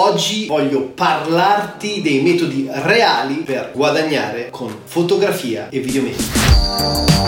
Oggi voglio parlarti dei metodi reali per guadagnare con fotografia e videomaking.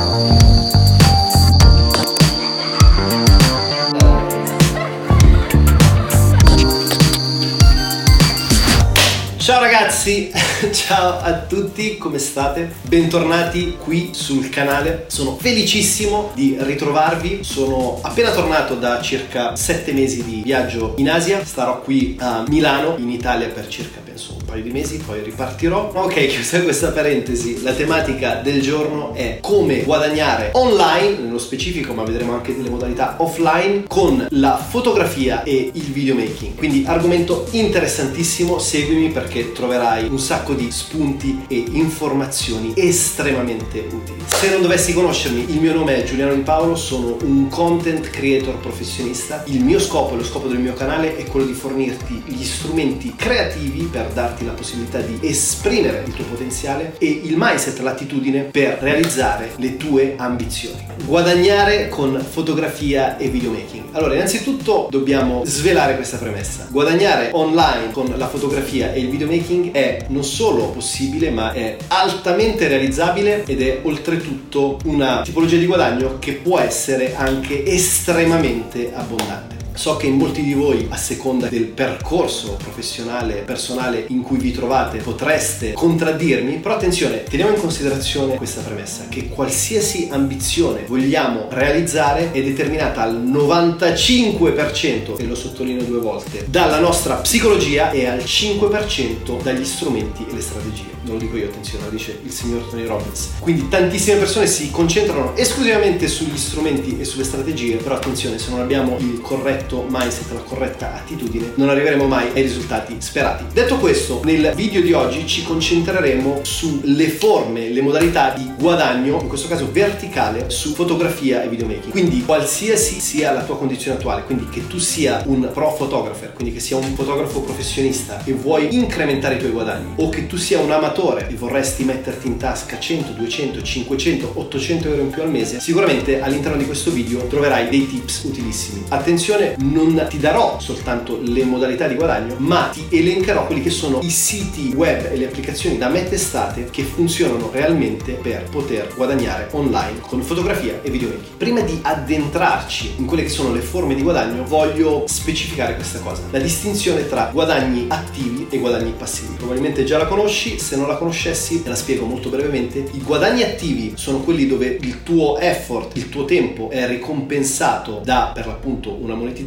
Ciao ragazzi, ciao a tutti, come state? Bentornati qui sul canale. Sono felicissimo di ritrovarvi. Sono appena tornato da circa 7 mesi di viaggio in Asia. Starò qui a Milano, in Italia, per circa penso un paio di mesi, poi ripartirò. Ok, chiusa questa parentesi, la tematica del giorno è come guadagnare online, nello specifico, ma vedremo anche delle modalità offline, con la fotografia e il videomaking. Quindi argomento interessantissimo, seguimi perché troverai un sacco di spunti e informazioni estremamente utili. Se non dovessi conoscermi, il mio nome è Giuliano Di Paolo, sono un content creator professionista. Il mio scopo e lo scopo del mio canale è quello di fornirti gli strumenti creativi per darti la possibilità di esprimere il tuo potenziale e il mindset, l'attitudine per realizzare le tue ambizioni. Guadagnare con fotografia e videomaking. Allora, innanzitutto dobbiamo svelare questa premessa. Guadagnare online con la fotografia e il videomaking è non solo possibile, ma è altamente realizzabile ed è oltretutto una tipologia di guadagno che può essere anche estremamente abbondante. So che in molti di voi, a seconda del percorso professionale, personale in cui vi trovate, potreste contraddirmi, però attenzione, teniamo in considerazione questa premessa, che qualsiasi ambizione vogliamo realizzare è determinata al 95%, e lo sottolineo due volte, dalla nostra psicologia e al 5% dagli strumenti e le strategie. Non lo dico io, attenzione, lo dice il signor Tony Robbins. Quindi tantissime persone si concentrano esclusivamente sugli strumenti e sulle strategie, però attenzione, se non abbiamo il corretto mindset, la corretta attitudine, non arriveremo mai ai risultati sperati. Detto questo, nel video di oggi ci concentreremo sulle forme, le modalità di guadagno, in questo caso verticale, su fotografia e videomaking. Quindi qualsiasi sia la tua condizione attuale, quindi che tu sia un pro photographer, quindi che sia un fotografo professionista e vuoi incrementare i tuoi guadagni, o che tu sia un amatore e vorresti metterti in tasca 100, 200, 500, 800 euro in più al mese, sicuramente all'interno di questo video troverai dei tips utilissimi. Attenzione, non ti darò soltanto le modalità di guadagno, ma ti elencherò quelli che sono i siti web e le applicazioni da me testate che funzionano realmente per poter guadagnare online con fotografia e videomaking. Prima di addentrarci in quelle che sono le forme di guadagno, voglio specificare questa cosa, la distinzione tra guadagni attivi e guadagni passivi. Probabilmente già la conosci, se non la conoscessi te la spiego molto brevemente. I guadagni attivi sono quelli dove il tuo effort, il tuo tempo è ricompensato da per l'appunto una monetizzazione.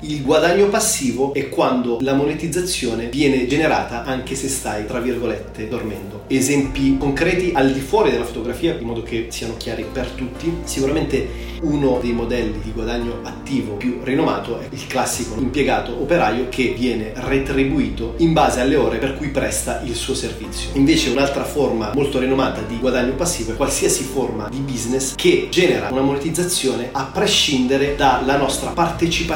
Il guadagno passivo è quando la monetizzazione viene generata anche se stai tra virgolette dormendo. Esempi concreti al di fuori della fotografia in modo che siano chiari per tutti. Sicuramente uno dei modelli di guadagno attivo più rinomato è il classico impiegato operaio che viene retribuito in base alle ore per cui presta il suo servizio. Invece un'altra forma molto rinomata di guadagno passivo è qualsiasi forma di business che genera una monetizzazione a prescindere dalla nostra partecipazione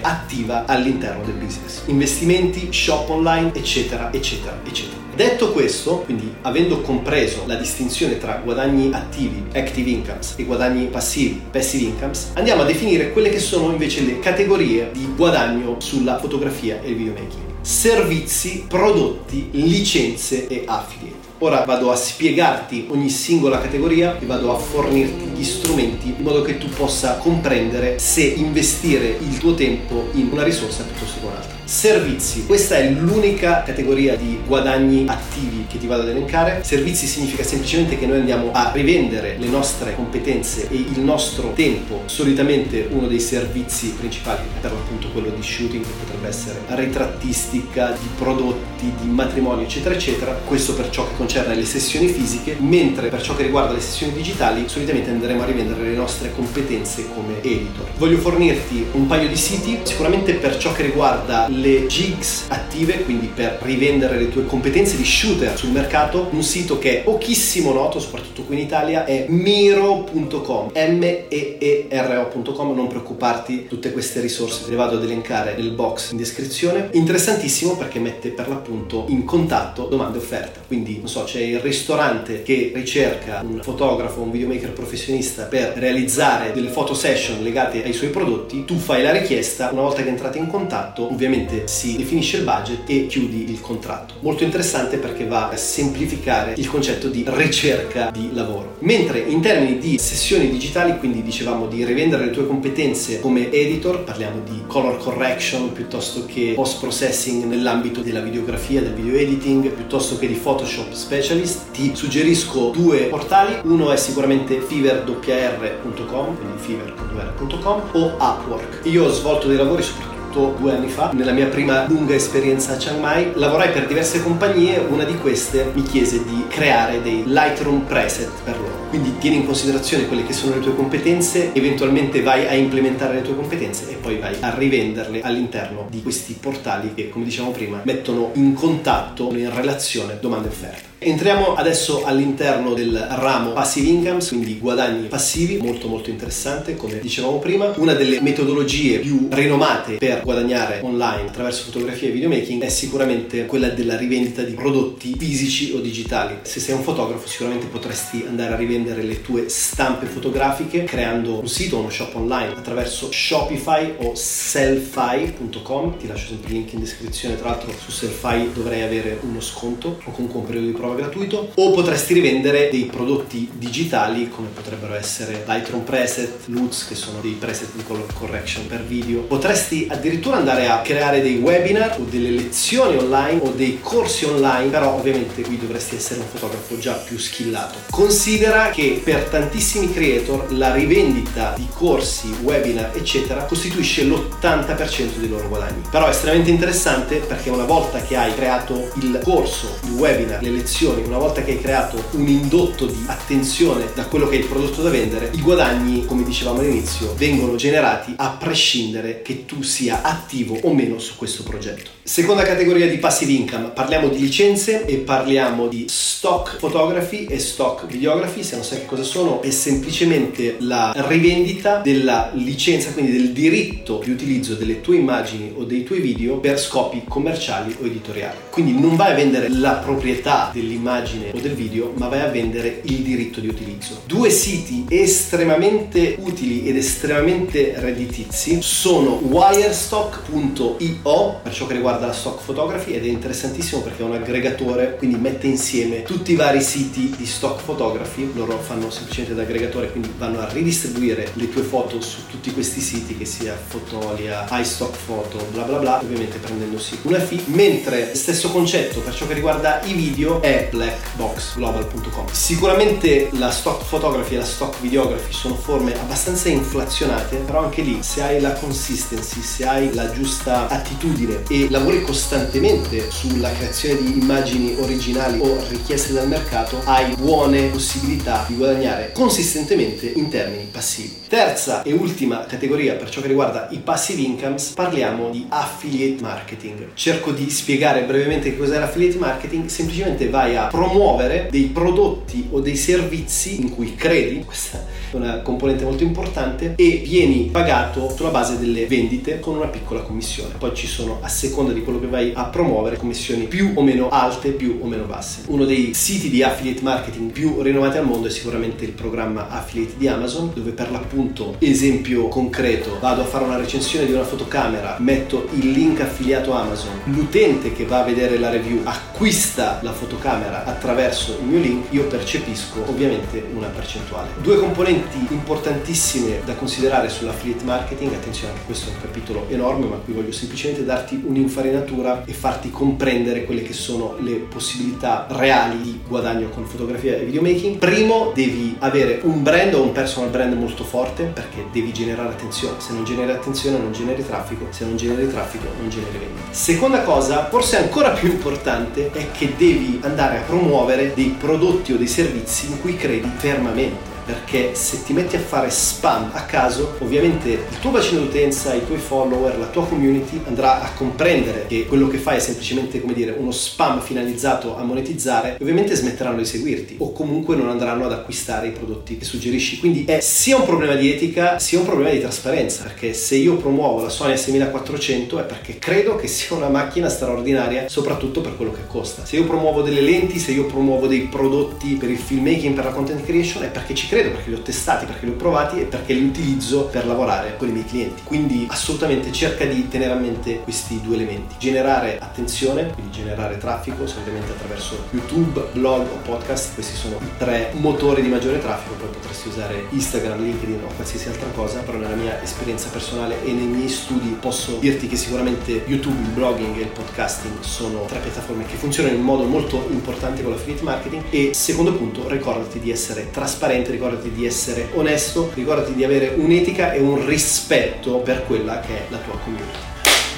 attiva all'interno del business. Investimenti, shop online, eccetera, eccetera, eccetera. Detto questo, quindi avendo compreso la distinzione tra guadagni attivi, active incomes, e guadagni passivi, passive incomes, andiamo a definire quelle che sono invece le categorie di guadagno sulla fotografia e il videomaking. Servizi, prodotti, licenze e affiliate. Ora vado a spiegarti ogni singola categoria e vado a fornirti gli strumenti in modo che tu possa comprendere se investire il tuo tempo in una risorsa piuttosto che un'altra. Servizi, questa è l'unica categoria di guadagni attivi che ti vado ad elencare. Servizi significa semplicemente che noi andiamo a rivendere le nostre competenze e il nostro tempo. Solitamente uno dei servizi principali è per l'appunto quello di shooting, che potrebbe essere ritrattistica, di prodotti, di matrimonio, eccetera, eccetera. Questo per ciò che concerne le sessioni fisiche, mentre per ciò che riguarda le sessioni digitali, solitamente andremo a rivendere le nostre competenze come editor. Voglio fornirti un paio di siti, sicuramente per ciò che riguarda le gigs attive, quindi per rivendere le tue competenze di shooter sul mercato, un sito che è pochissimo noto, soprattutto qui in Italia, è miro.com, m-e-e-r-o.com, non preoccuparti, tutte queste risorse le vado ad elencare nel box in descrizione. Interessantissimo perché mette per l'appunto in contatto domande offerte, quindi non so, c'è il ristorante che ricerca un fotografo, un videomaker professionista per realizzare delle foto session legate ai suoi prodotti, tu fai la richiesta, una volta che entrate in contatto, ovviamente si definisce il budget e chiudi il contratto. Molto interessante perché va a semplificare il concetto di ricerca di lavoro. Mentre in termini di sessioni digitali, quindi dicevamo di rivendere le tue competenze come editor, parliamo di color correction piuttosto che post processing nell'ambito della videografia, del video editing, piuttosto che di Photoshop specialist, ti suggerisco due portali. Uno è sicuramente fever.com, quindi fever.com o Upwork. Io ho svolto dei lavori soprattutto fatto due anni fa, nella mia prima lunga esperienza a Chiang Mai. Lavorai per diverse compagnie, una di queste mi chiese di creare dei Lightroom preset per loro. Quindi tieni in considerazione quelle che sono le tue competenze, eventualmente vai a implementare le tue competenze e poi vai a rivenderle all'interno di questi portali che, come dicevamo prima, mettono in contatto, in relazione domande e offerte. Entriamo adesso all'interno del ramo passive incomes, quindi guadagni passivi, molto molto interessante, come dicevamo prima. Una delle metodologie più rinomate per guadagnare online attraverso fotografia e videomaking è sicuramente quella della rivendita di prodotti fisici o digitali. Se sei un fotografo sicuramente potresti andare a rivendere le tue stampe fotografiche creando un sito o uno shop online attraverso Shopify o Sellfy.com. Ti lascio sempre il link in descrizione, tra l'altro su Sellfy dovrei avere uno sconto o comunque un periodo di prova gratuito o potresti rivendere dei prodotti digitali come potrebbero essere Lightroom preset, Lutz che sono dei preset di color correction per video. Potresti addirittura andare a creare dei webinar o delle lezioni online o dei corsi online, però ovviamente qui dovresti essere un fotografo già più skillato. Considera che per tantissimi creator la rivendita di corsi, webinar, eccetera costituisce l'80% dei loro guadagni. Però è estremamente interessante perché una volta che hai creato il corso, il webinar, le lezioni azioni, una volta che hai creato un indotto di attenzione da quello che è il prodotto da vendere, i guadagni, come dicevamo all'inizio, vengono generati a prescindere che tu sia attivo o meno su questo progetto. Seconda categoria di passive income, parliamo di licenze e parliamo di stock photography e stock videography, se non sai che cosa sono, è semplicemente la rivendita della licenza, quindi del diritto di utilizzo delle tue immagini o dei tuoi video per scopi commerciali o editoriali. Quindi non vai a vendere la proprietà dell'immagine o del video, ma vai a vendere il diritto di utilizzo. Due siti estremamente utili ed estremamente redditizi sono wirestock.io per ciò che riguarda la stock photography ed è interessantissimo perché è un aggregatore, quindi mette insieme tutti i vari siti di stock photography, loro fanno semplicemente da aggregatore, quindi vanno a ridistribuire le tue foto su tutti questi siti, che sia Fotolia, iStock Photo, bla bla bla, ovviamente prendendosi una fee, mentre stesso concetto per ciò che riguarda i video è blackboxglobal.com. Sicuramente la stock photography e la stock videography sono forme abbastanza inflazionate, però anche lì se hai la consistency, se hai la giusta attitudine e lavori costantemente sulla creazione di immagini originali o richieste dal mercato, hai buone possibilità di guadagnare consistentemente in termini passivi. Terza e ultima categoria per ciò che riguarda i passive incomes, parliamo di affiliate marketing. Cerco di spiegare brevemente che cos'è l'affiliate marketing, semplicemente vai a promuovere dei prodotti o dei servizi in cui credi, questa è una componente molto importante, e vieni pagato sulla base delle vendite con una piccola commissione. Poi ci sono, a seconda di quello che vai a promuovere, commissioni più o meno alte, più o meno basse. Uno dei siti di affiliate marketing più rinomati al mondo è sicuramente il programma Affiliate di Amazon, dove per l'appunto, esempio concreto, vado a fare una recensione di una fotocamera, metto il link affiliato Amazon, l'utente che va a vedere la review acquista la fotocamera camera attraverso il mio link, io percepisco ovviamente una percentuale. Due componenti importantissime da considerare sull'affiliate marketing, attenzione anche questo è un capitolo enorme, ma qui voglio semplicemente darti un'infarinatura e farti comprendere quelle che sono le possibilità reali di guadagno con fotografia e videomaking. Primo, devi avere un brand o un personal brand molto forte perché devi generare attenzione. Se non generi attenzione non generi traffico, se non generi traffico non generi vendita. Seconda cosa, forse ancora più importante, è che devi andare andare a promuovere dei prodotti o dei servizi in cui credi fermamente perché se ti metti a fare spam a caso, ovviamente il tuo bacino d'utenza, i tuoi follower, la tua community andrà a comprendere che quello che fai è semplicemente come dire uno spam finalizzato a monetizzare ovviamente smetteranno di seguirti o comunque non andranno ad acquistare i prodotti che suggerisci. Quindi è sia un problema di etica sia un problema di trasparenza perché se io promuovo la Sony 6400 è perché credo che sia una macchina straordinaria soprattutto per quello che costa. Se io promuovo delle lenti, se io promuovo dei prodotti per il filmmaking, per la content creation è perché ci credo, perché li ho testati, perché li ho provati e perché li utilizzo per lavorare con i miei clienti. Quindi assolutamente cerca di tenere a mente questi due elementi. Generare attenzione, quindi generare traffico, solitamente attraverso YouTube, blog o podcast, questi sono i tre motori di maggiore traffico, poi potresti usare Instagram, LinkedIn o qualsiasi altra cosa, però nella mia esperienza personale e nei miei studi posso dirti che sicuramente YouTube, il blogging e il podcasting sono tre piattaforme che funzionano in modo molto importante con l'affiliate marketing e secondo punto ricordati di essere trasparente, ricordati di essere onesto, ricordati di avere un'etica e un rispetto per quella che è la tua community.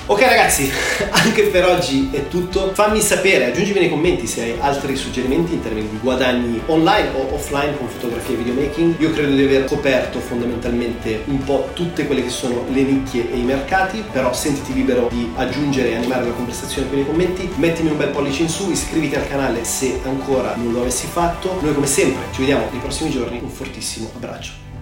Ok ragazzi, anche per oggi è tutto. Fammi sapere, aggiungimi nei commenti se hai altri suggerimenti in termini di guadagni online o offline con fotografia e videomaking. Io credo di aver coperto fondamentalmente un po' tutte quelle che sono le nicchie e i mercati, però sentiti libero di aggiungere e animare la conversazione qui nei commenti. Mettimi un bel pollice in su, iscriviti al canale se ancora non lo avessi fatto. Noi come sempre ci vediamo nei prossimi giorni, un fortissimo abbraccio.